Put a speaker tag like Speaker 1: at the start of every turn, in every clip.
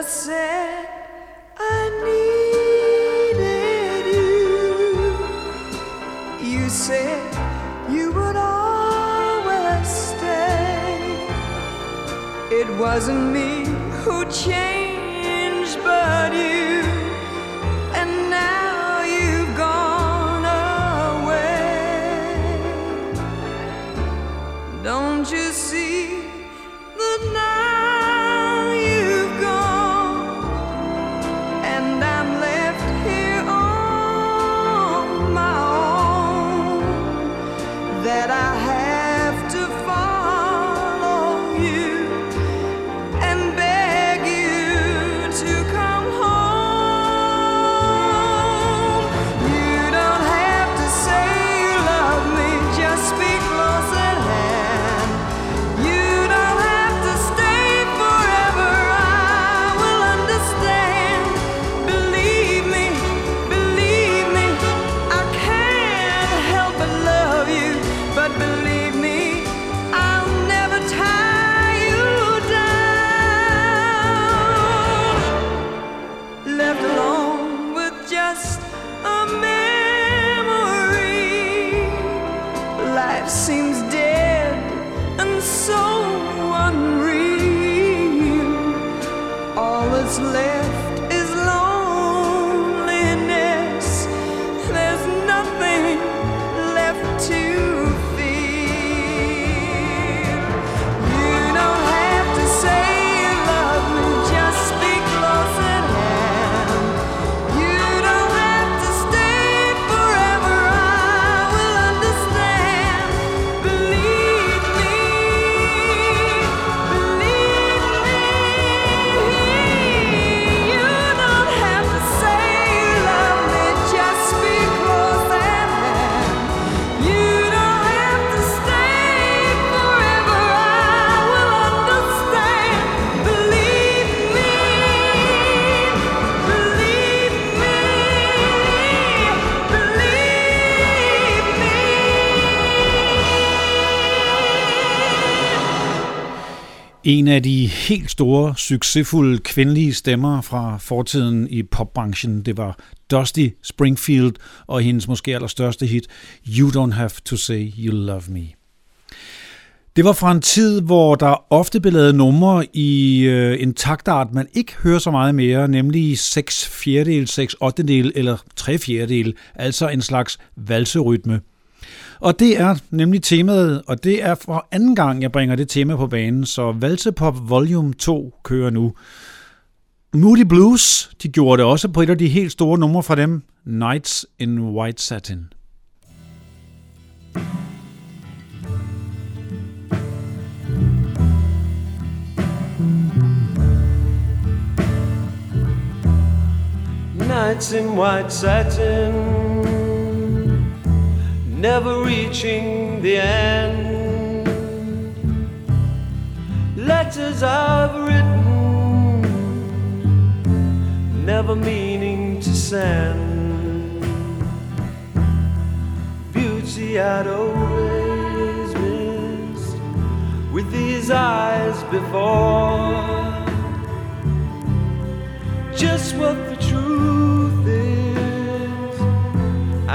Speaker 1: I said I needed you, you said you would always stay. It wasn't me who changed,
Speaker 2: En af de helt store, succesfulde kvindelige stemmer fra fortiden i popbranchen, det var Dusty Springfield og hendes måske allerstørste hit, You Don't Have To Say You Love Me. Det var fra en tid, hvor der ofte blev lavet numre i øh, en taktart, man ikke hører så meget mere, nemlig 6 fjerdedel, 6 ottendel eller 3 fjerdedel, altså en slags valserytme. Og det er nemlig temaet, og det er for anden gang, jeg bringer det tema på banen, så Valsepop Volume 2 kører nu. Moody Blues, de gjorde det også på et af de helt store numre fra dem, Nights in White Satin.
Speaker 3: Nights in white satin, never reaching the end. Letters I've written, never meaning to send. Beauty I'd always missed with these eyes before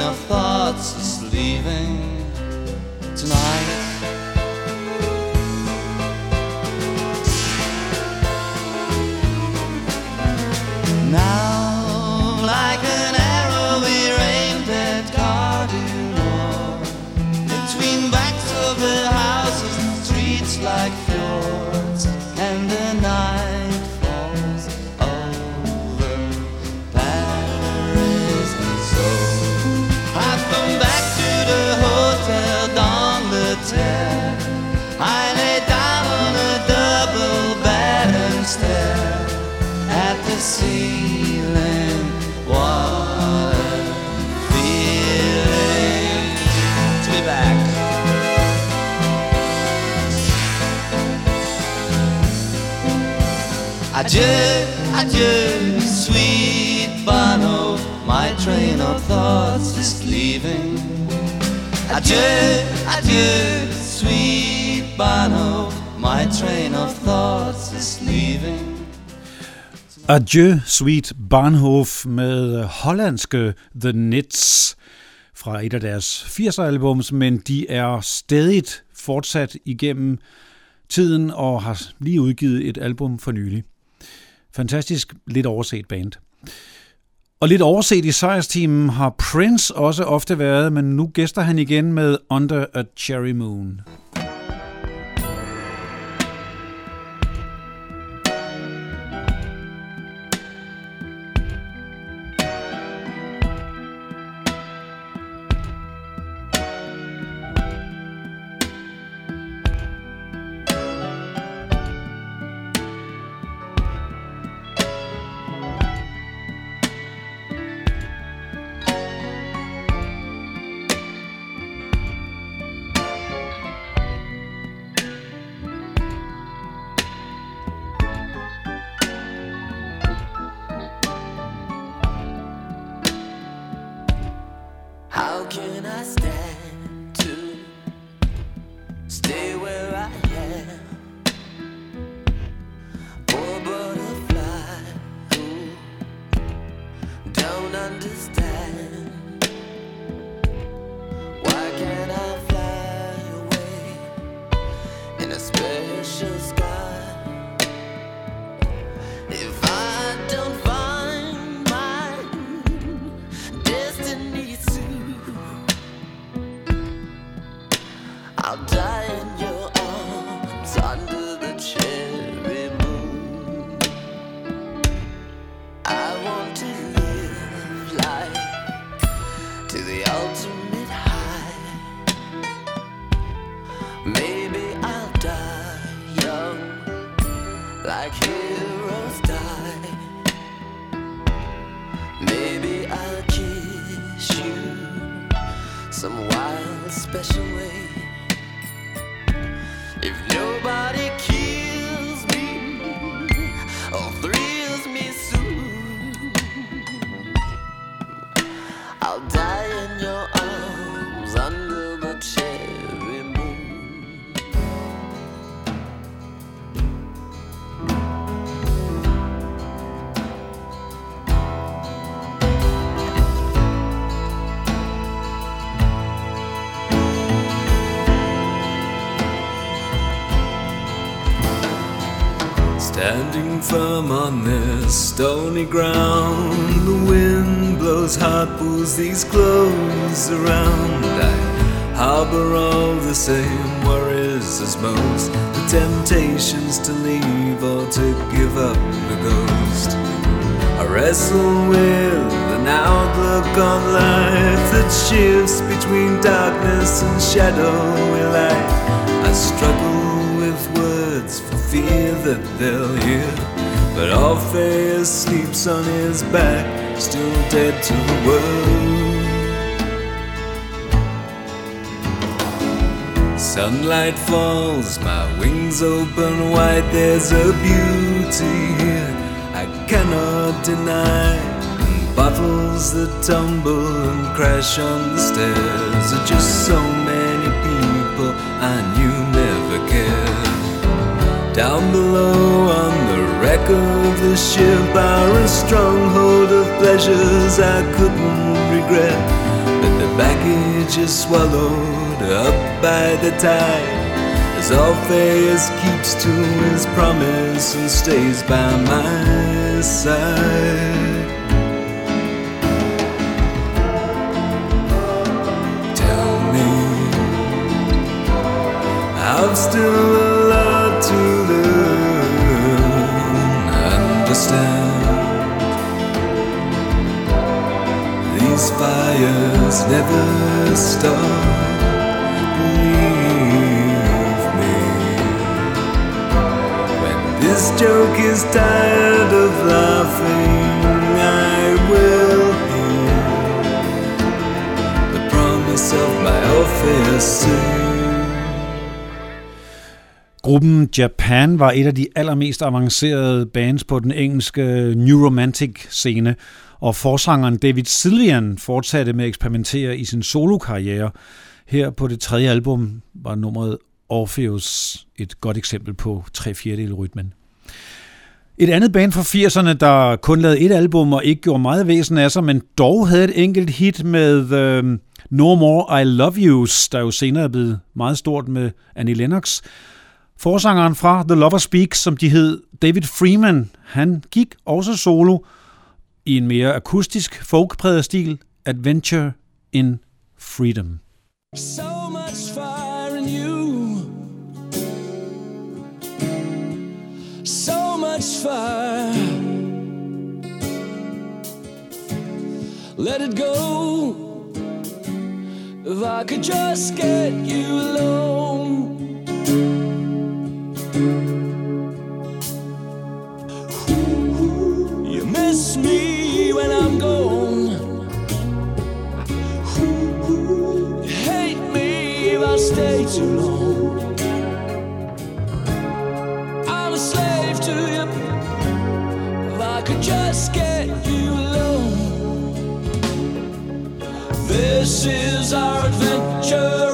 Speaker 4: Of thoughts is leaving tonight. Adieu, adieu, sweet Bono. My train of thoughts is leaving. Adieu, adieu, sweet Bono. My train of thoughts is leaving.
Speaker 1: Adieu, Sweet Barnhof med hollandske The Nits fra et af deres 80'er-albums, men de er stadig fortsat igennem tiden og har lige udgivet et album for nylig. Fantastisk lidt overset band. Og lidt overset i sejrsteamen har Prince også ofte været, men nu gæster han igen med Under a Cherry Moon.
Speaker 5: Standing firm on this stony ground, the wind blows hot, pulls these clothes around. I harbor all the same worries as most the temptations to leave or to give up the ghost. I wrestle with an outlook on life that shifts between darkness and shadowy light. I struggle fear that they'll hear. But Orpheus sleeps on his back, still dead to the world. Sunlight falls, my wings open wide. There's a beauty here I cannot deny. And bottles that tumble and crash on the stairs are just so many people I knew never cared. Down below on the wreck of the ship are a stronghold of pleasures I couldn't regret. But the baggage is swallowed up by the tide. As Orpheus keeps to his promise and stays by my side. Tell me, I've still fires never stop. Believe me. When this joke is tired of laughing, I will hear the promise of my Orpheus soon.
Speaker 2: Gruppen Japan var et af de allermest avancerede bands på den engelske New Romantic scene, og forsangeren David Sillian fortsatte med at eksperimentere i sin solokarriere. Her på det tredje album var nummeret Orpheus et godt eksempel på 3 4 rytmen. Et andet band fra 80'erne, der kun lavede et album og ikke gjorde meget væsen af sig, men dog havde et enkelt hit med uh, No More I Love Yous, der jo senere er blevet meget stort med Annie Lennox. Forsangeren fra The Lover Speaks, som de hed, David Freeman, han gik også solo i en mere akustisk folkpræget stil, Adventure in Freedom.
Speaker 6: So much fire in you. So much fire. Let it go. If I could just get you alone. Miss me when I'm gone. Hate me if I stay too long. I'm a slave to you. If I could just get you alone. This is our adventure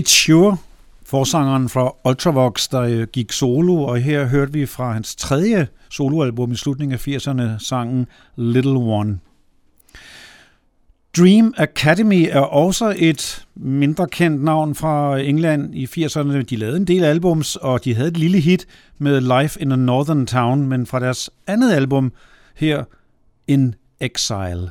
Speaker 1: David Shure, forsangeren fra Ultravox, der øh, gik solo, og her hørte vi fra hans tredje soloalbum i slutningen af 80'erne sangen Little One. Dream Academy er også et mindre kendt navn fra England i 80'erne. De lavede en del albums, og de havde et lille hit med Life in a Northern Town, men fra deres andet album her, In Exile.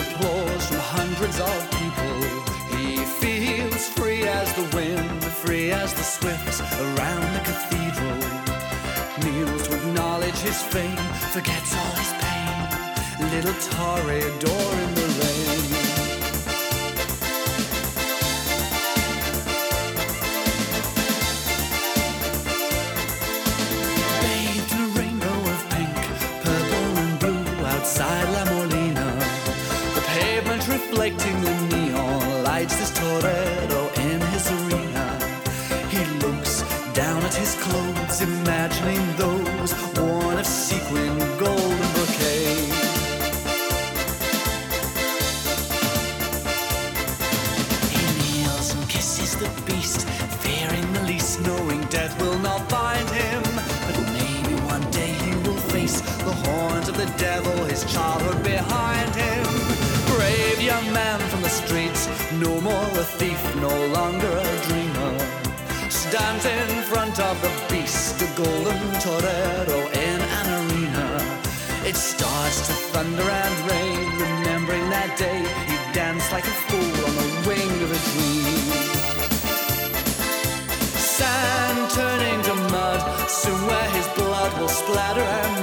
Speaker 6: applause from hundreds of people. He feels free as the wind, free as the swifts around the cathedral. Kneels to acknowledge his fame, forgets all his pain. Little Toreador in the torero golden torero in an arena. It starts to thunder and rain, remembering that day he danced like a fool on the wing of a dream. Sand turning to mud, soon where his blood will splatter and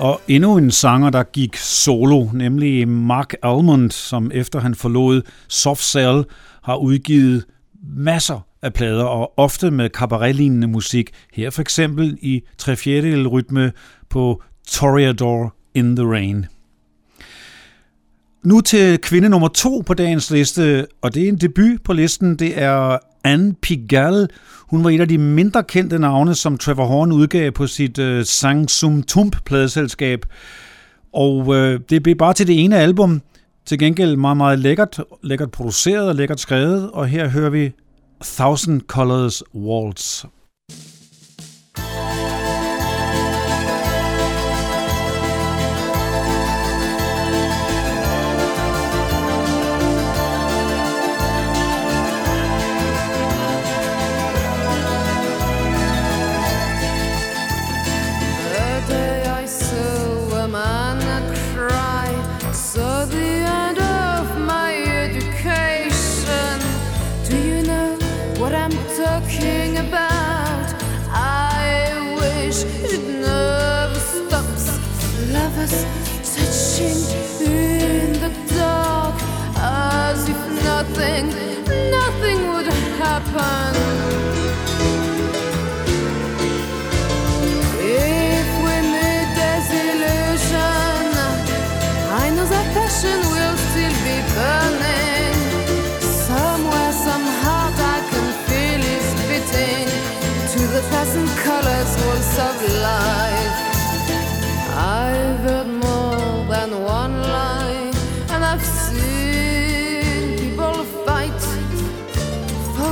Speaker 2: Og endnu en sanger, der gik solo, nemlig Mark Almond, som efter han forlod Soft Cell, har udgivet masser af plader, og ofte med cabaretlignende musik. Her for eksempel i 3 rytme på Toreador in the Rain. Nu til kvinde nummer to på dagens liste, og det er en debut på listen. Det er Anne Pigalle. Hun var et af de mindre kendte navne, som Trevor Horn udgav på sit øh, Sang Sum Tump pladeselskab. Og øh, det blev bare til det ene album. Til gengæld meget, meget lækkert, lækkert produceret og lækkert skrevet. Og her hører vi Thousand Colors Waltz.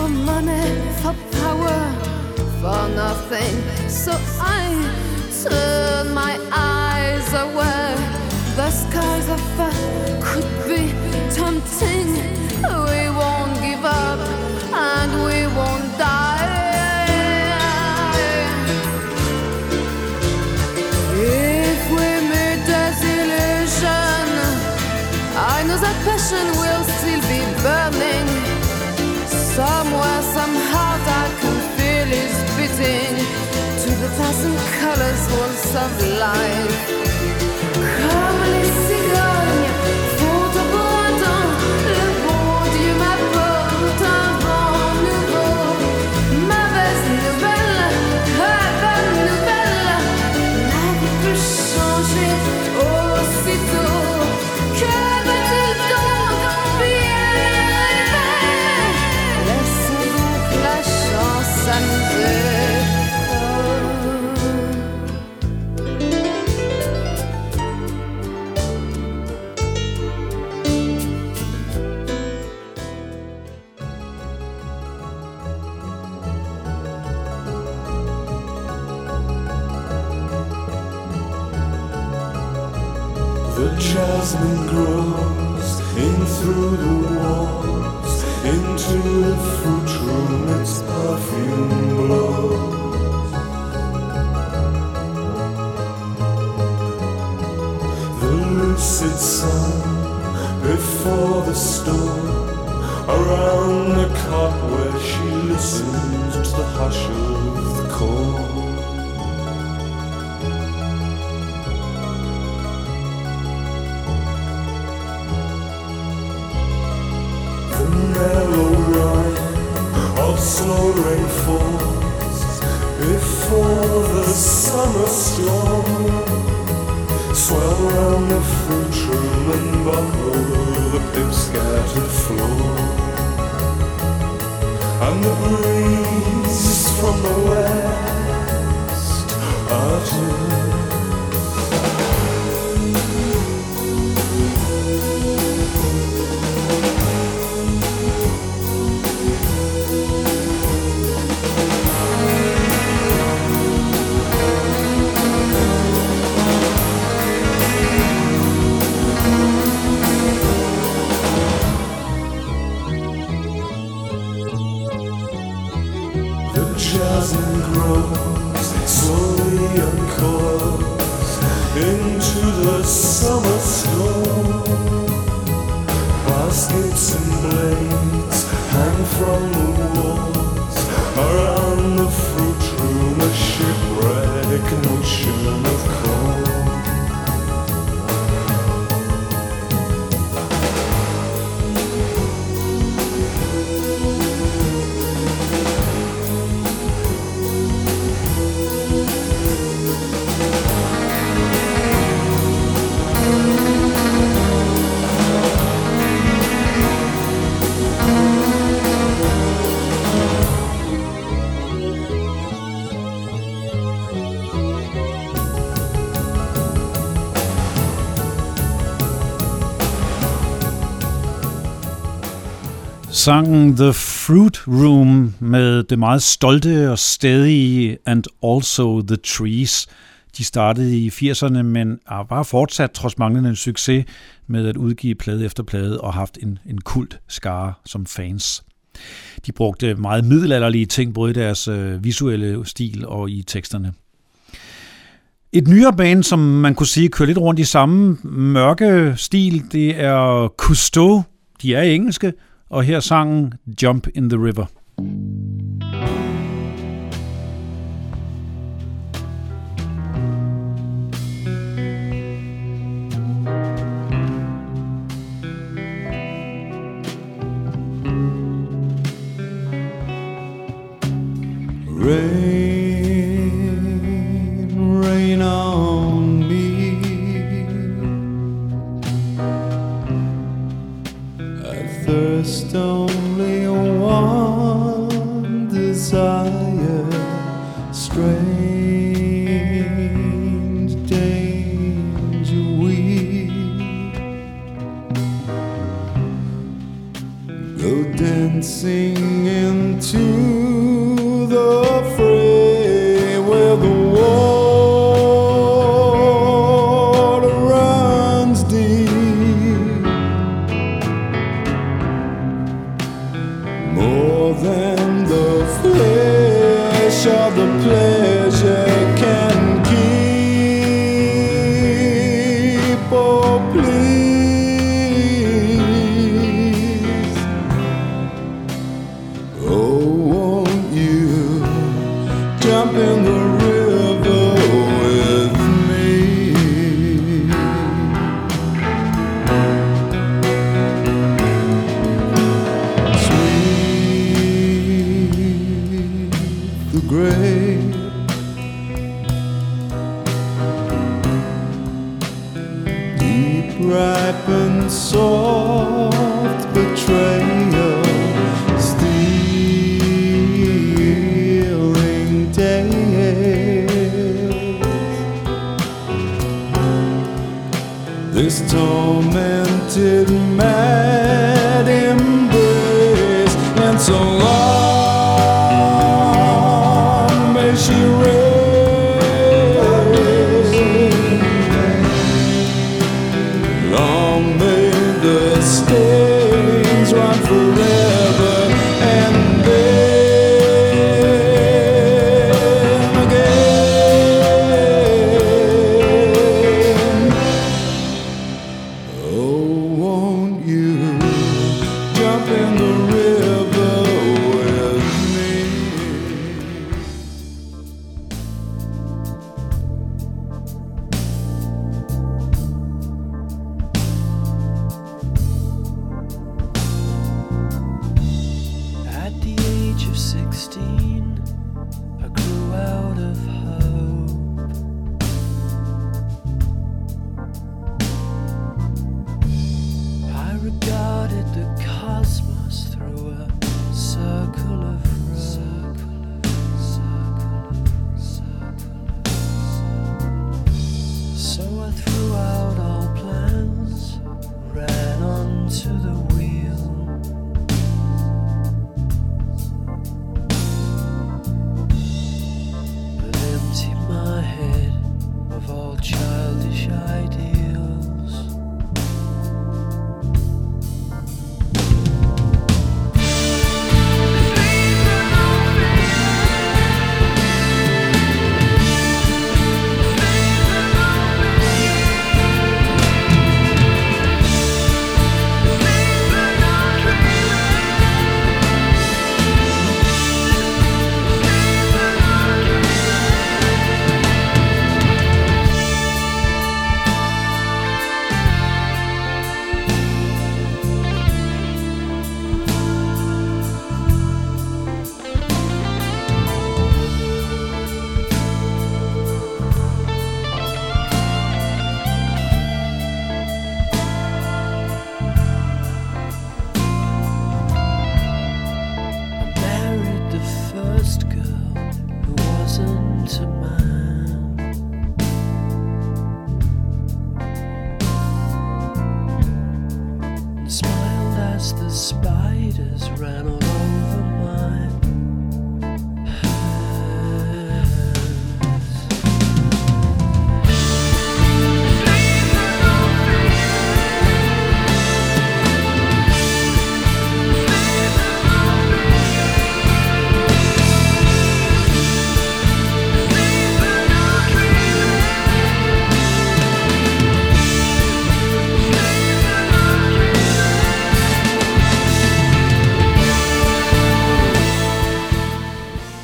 Speaker 7: For money, for power, for nothing. So I turn my eyes away. The skies of fire could be tempting. We won't give up and we won't die. If we meet disillusion, I know that passion will. Somewhere, somehow, I can feel is beating to the thousand colors walls of life.
Speaker 8: Through rain falls before the summer storm. Swell round the fruit room and buckle the pip scattered floor. And the breeze from the west utters slowly uncoils into the summer storm. Baskets and blades hang from the walls. Around the fruit room, a shipwreck notion
Speaker 1: Sangen The Fruit Room med det meget stolte og stedige And Also The Trees. De startede i 80'erne, men har bare fortsat trods manglende succes med at udgive plade efter plade og haft en, en kult skare som fans. De brugte meget middelalderlige ting, både i deres øh, visuelle stil og i teksterne. Et nyere band, som man kunne sige kører lidt rundt i samme mørke stil, det er Cousteau. De er engelske, og her sangen Jump in the River.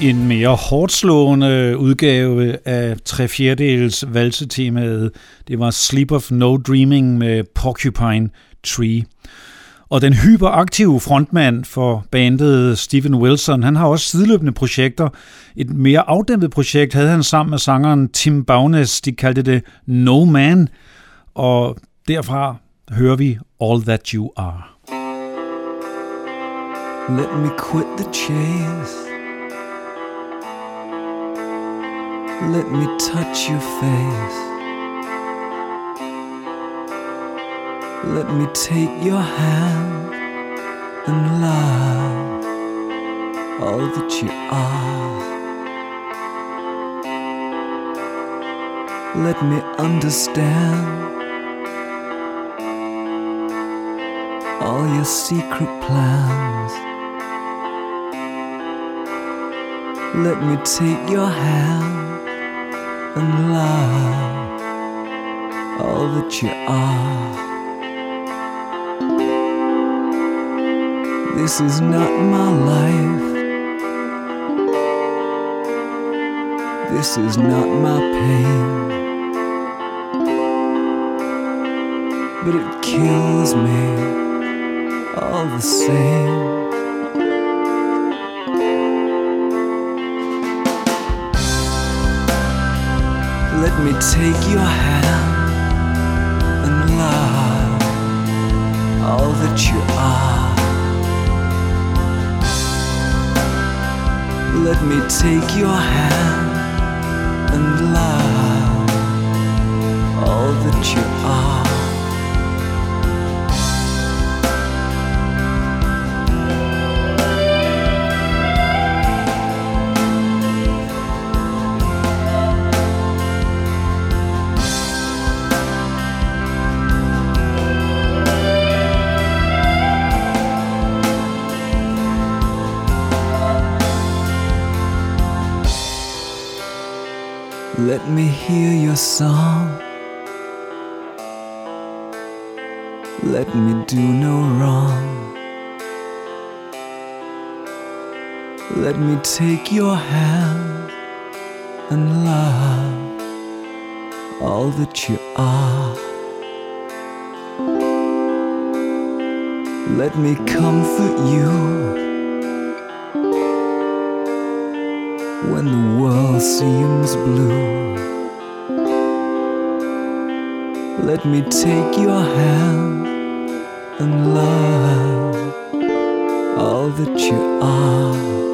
Speaker 2: En mere hårdslående udgave af tre fjerdedels valsetemaet, det var Sleep of No Dreaming med Porcupine Tree. Og den hyperaktive frontmand for bandet Steven Wilson, han har også sideløbende projekter. Et mere afdæmpet projekt havde han sammen med sangeren Tim Bowness. de kaldte det No Man, og derfra hører vi All That You Are.
Speaker 5: Let me quit the chase. Let me touch your face. Let me take your hand and love all that you are. Let me understand all your secret plans. Let me take your hand and love all that you are. This is not my life. This is not my pain. But it kills me all the same. Let me take your hand and love all that you are. Let me take your hand and love all that you are. Do no wrong. Let me take your hand and love all that you are. Let me comfort you
Speaker 3: when the world seems blue. Let me take your hand and love all that you are.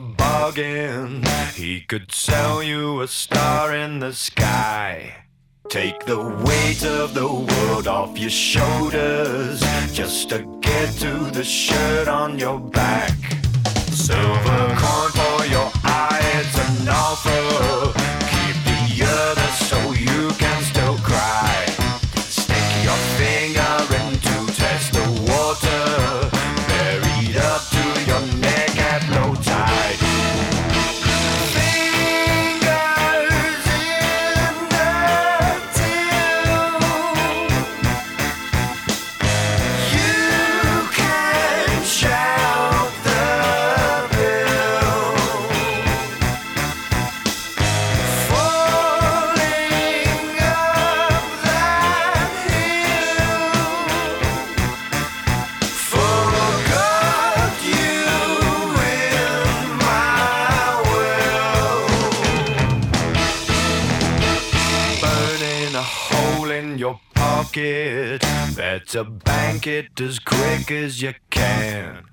Speaker 9: Bargain, he could sell you a star in the sky. Take the weight of the world off your shoulders just to get to the shirt on your back. Silver coin for your eye, it's an offer. Bank it as quick as you can.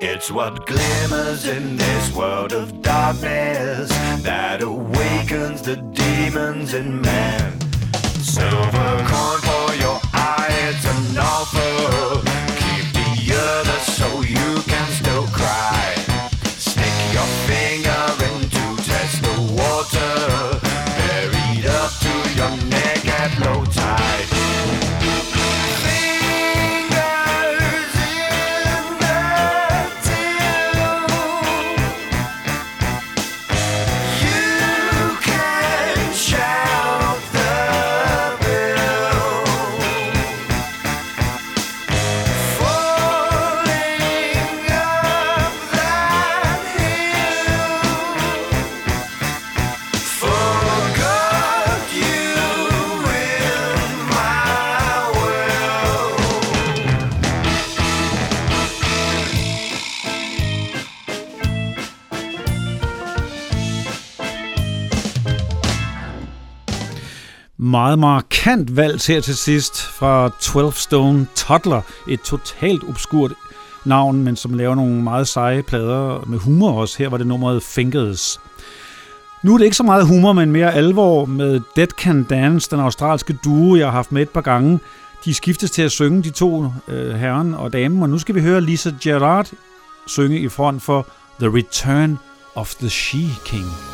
Speaker 9: It's what glimmers in this world of darkness that awakens the demons in man. Silver coin for your eye, it's an offer.
Speaker 2: Meget markant valg her til sidst fra 12 Stone Toddler. Et totalt obskurt navn, men som laver nogle meget seje plader med humor også. Her var det nummeret Fingers. Nu er det ikke så meget humor, men mere alvor med Dead Can Dance, den australske duo, jeg har haft med et par gange. De skiftes til at synge, de to øh, herren og damen, og nu skal vi høre Lisa Gerard synge i front for The Return of the She-King.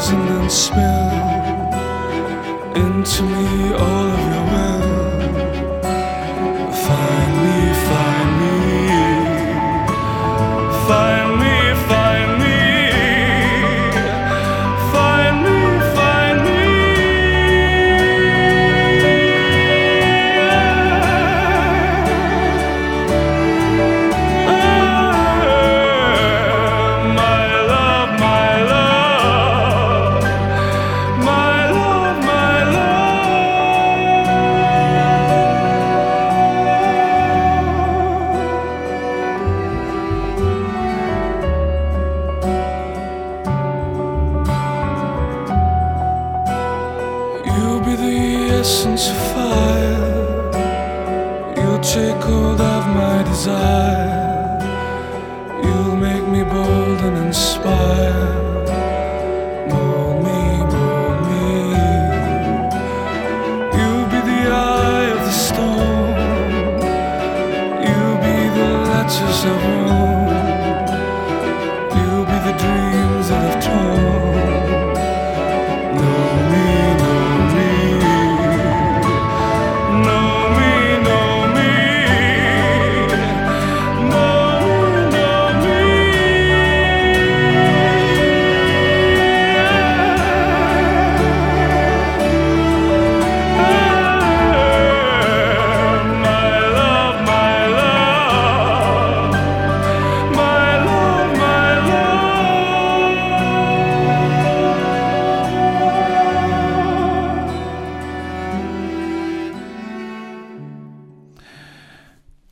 Speaker 10: Fears and spill into me all of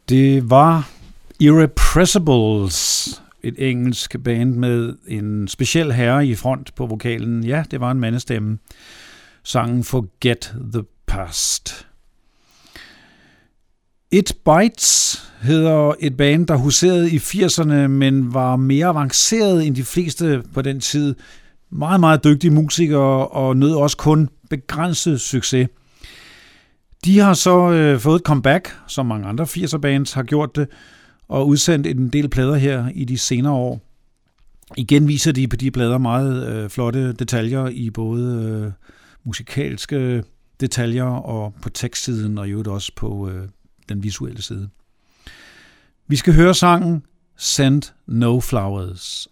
Speaker 2: Det var Irrepressibles, et engelsk band med en speciel herre i front på vokalen. Ja, det var en mandestemme. Sangen Forget the Past. It Bites hedder et band, der huserede i 80'erne, men var mere avanceret end de fleste på den tid. Meget, meget dygtige musikere og nød også kun begrænset succes. De har så øh, fået et comeback, som mange andre 80'er bands har gjort det, og udsendt en del plader her i de senere år. Igen viser de på de plader meget øh, flotte detaljer i både øh, musikalske detaljer og på tekstsiden, og i øvrigt også på øh, den visuelle side. Vi skal høre sangen Send No Flowers.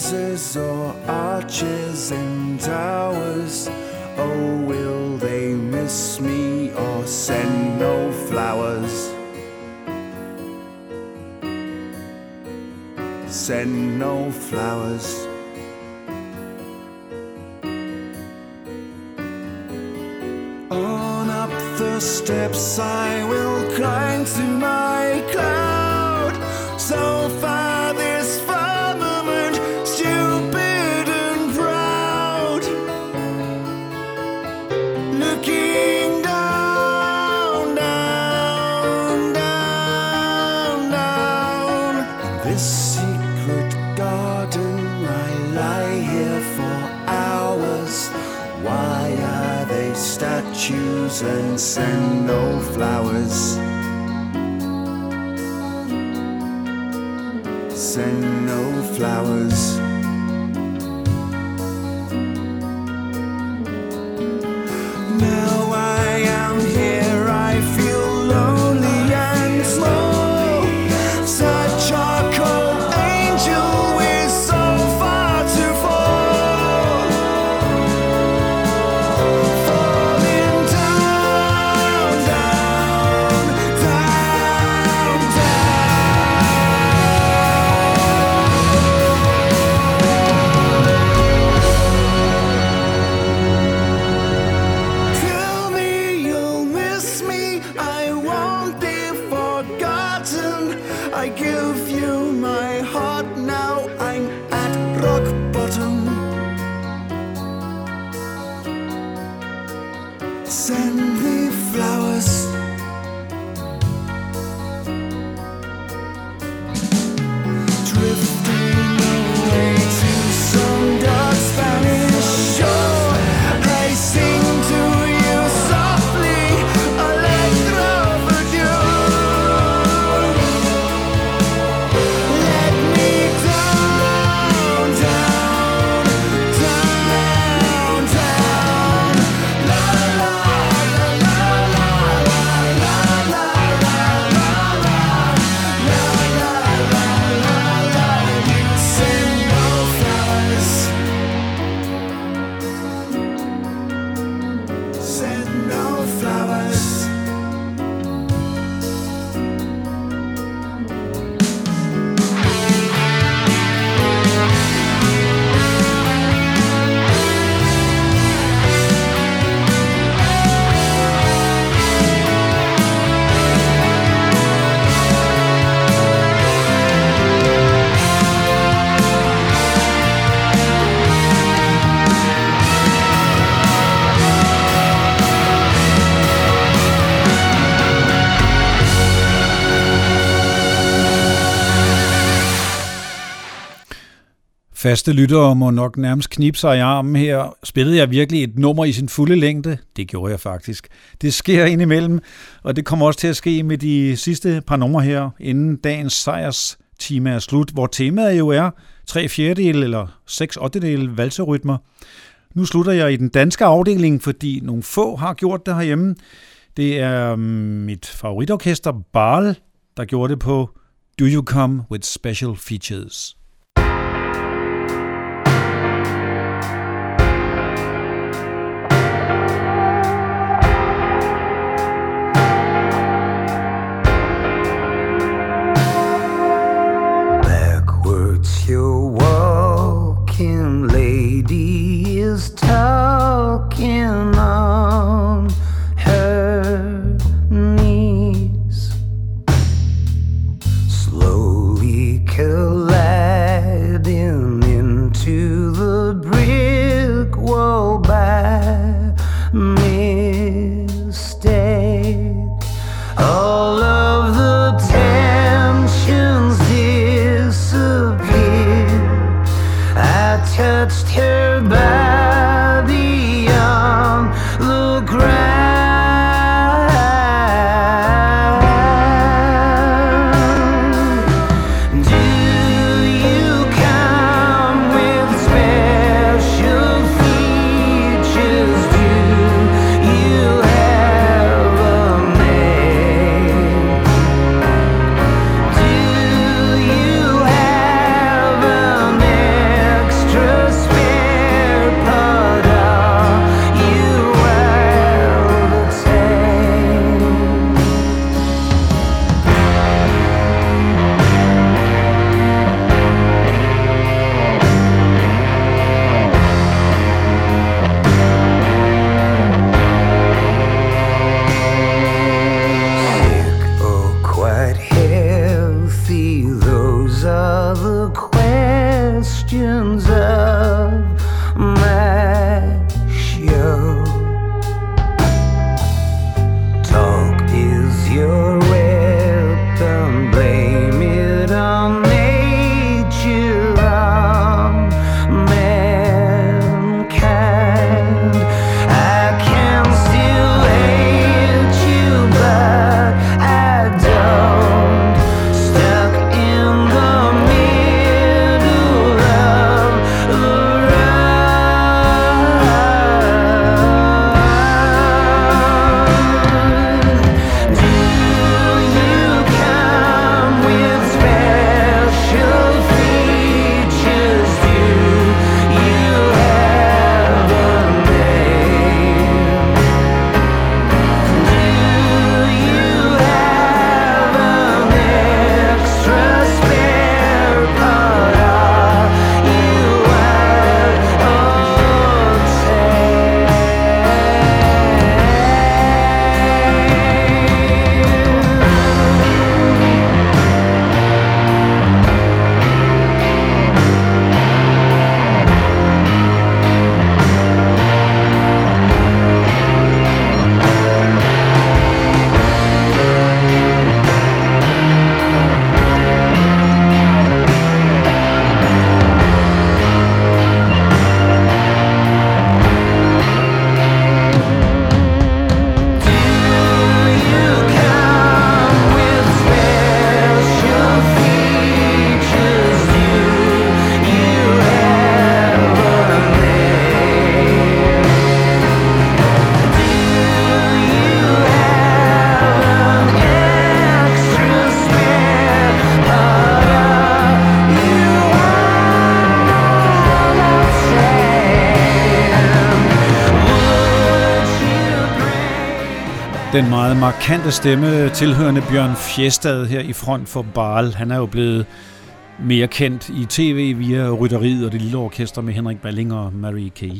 Speaker 1: Roses or arches and towers. Oh, will they miss me or send no flowers? Send no flowers. On up the steps I will climb to my cloud. So Send no flowers. Faste lyttere må nok nærmest knibe sig i armen her. Spillede jeg virkelig et nummer i sin fulde længde? Det gjorde jeg faktisk. Det sker indimellem, og det kommer også til at ske med de sidste par numre her, inden dagens sejrs time er slut, hvor temaet jo er 3 fjerdedel eller 6 ottedel valserytmer. Nu slutter jeg i den danske afdeling, fordi nogle få har gjort det herhjemme. Det er mm, mit favoritorkester Barl, der gjorde det på Do You Come With Special Features.
Speaker 2: Den meget markante stemme tilhørende Bjørn Fjestad her i front for Barl. Han er jo blevet mere kendt i tv via Rytteriet og det lille orkester med Henrik Balling og Marie Kay.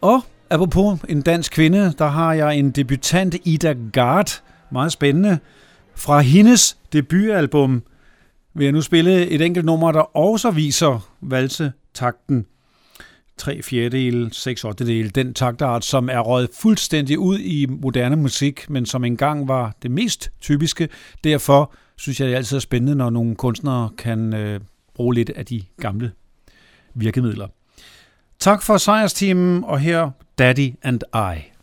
Speaker 2: Og apropos en dansk kvinde, der har jeg en debutant Ida Gard, meget spændende, fra hendes debutalbum vil jeg nu spille et enkelt nummer, der også viser valsetakten. 3 fjerdedele, 6 ottedele, den taktart, som er røget fuldstændig ud i moderne musik, men som engang var det mest typiske. Derfor synes jeg, det er altid spændende, når nogle kunstnere kan øh, bruge lidt af de gamle virkemidler. Tak for sejrsteamen, og her Daddy and I.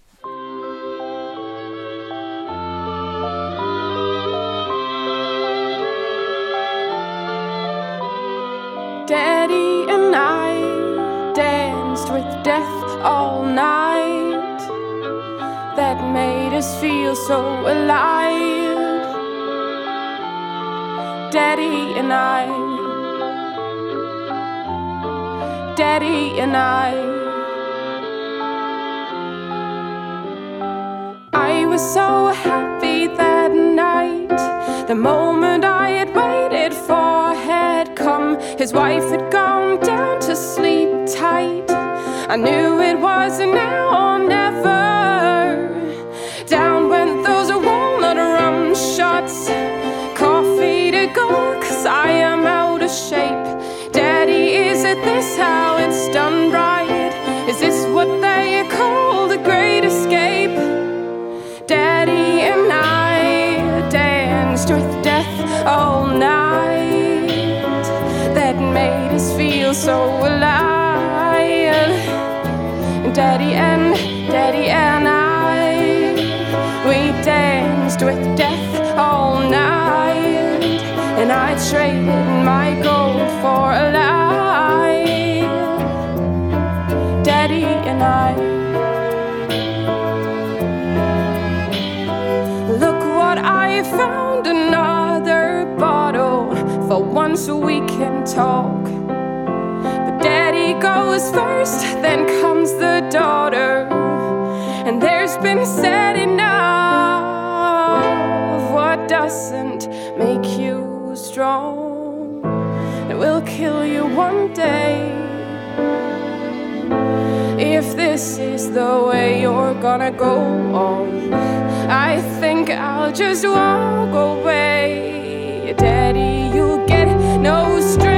Speaker 11: Daddy and I danced with death all night. That made us feel so alive. Daddy and I. Daddy and I. I was so happy that night. The moment I had waited for had come. His wife tight. I knew it was now or never. Down went those walnut rum shots. Coffee to go, cause I am out of shape. Daddy, is it this how it's done right? My gold for a lie. Daddy and I. Look what I found another bottle. For once we can talk. But daddy goes first, then comes the daughter. And there's been said enough. What doesn't make you strong? Day. If this is the way you're gonna go on, I think I'll just walk away. Daddy, you'll get no strength.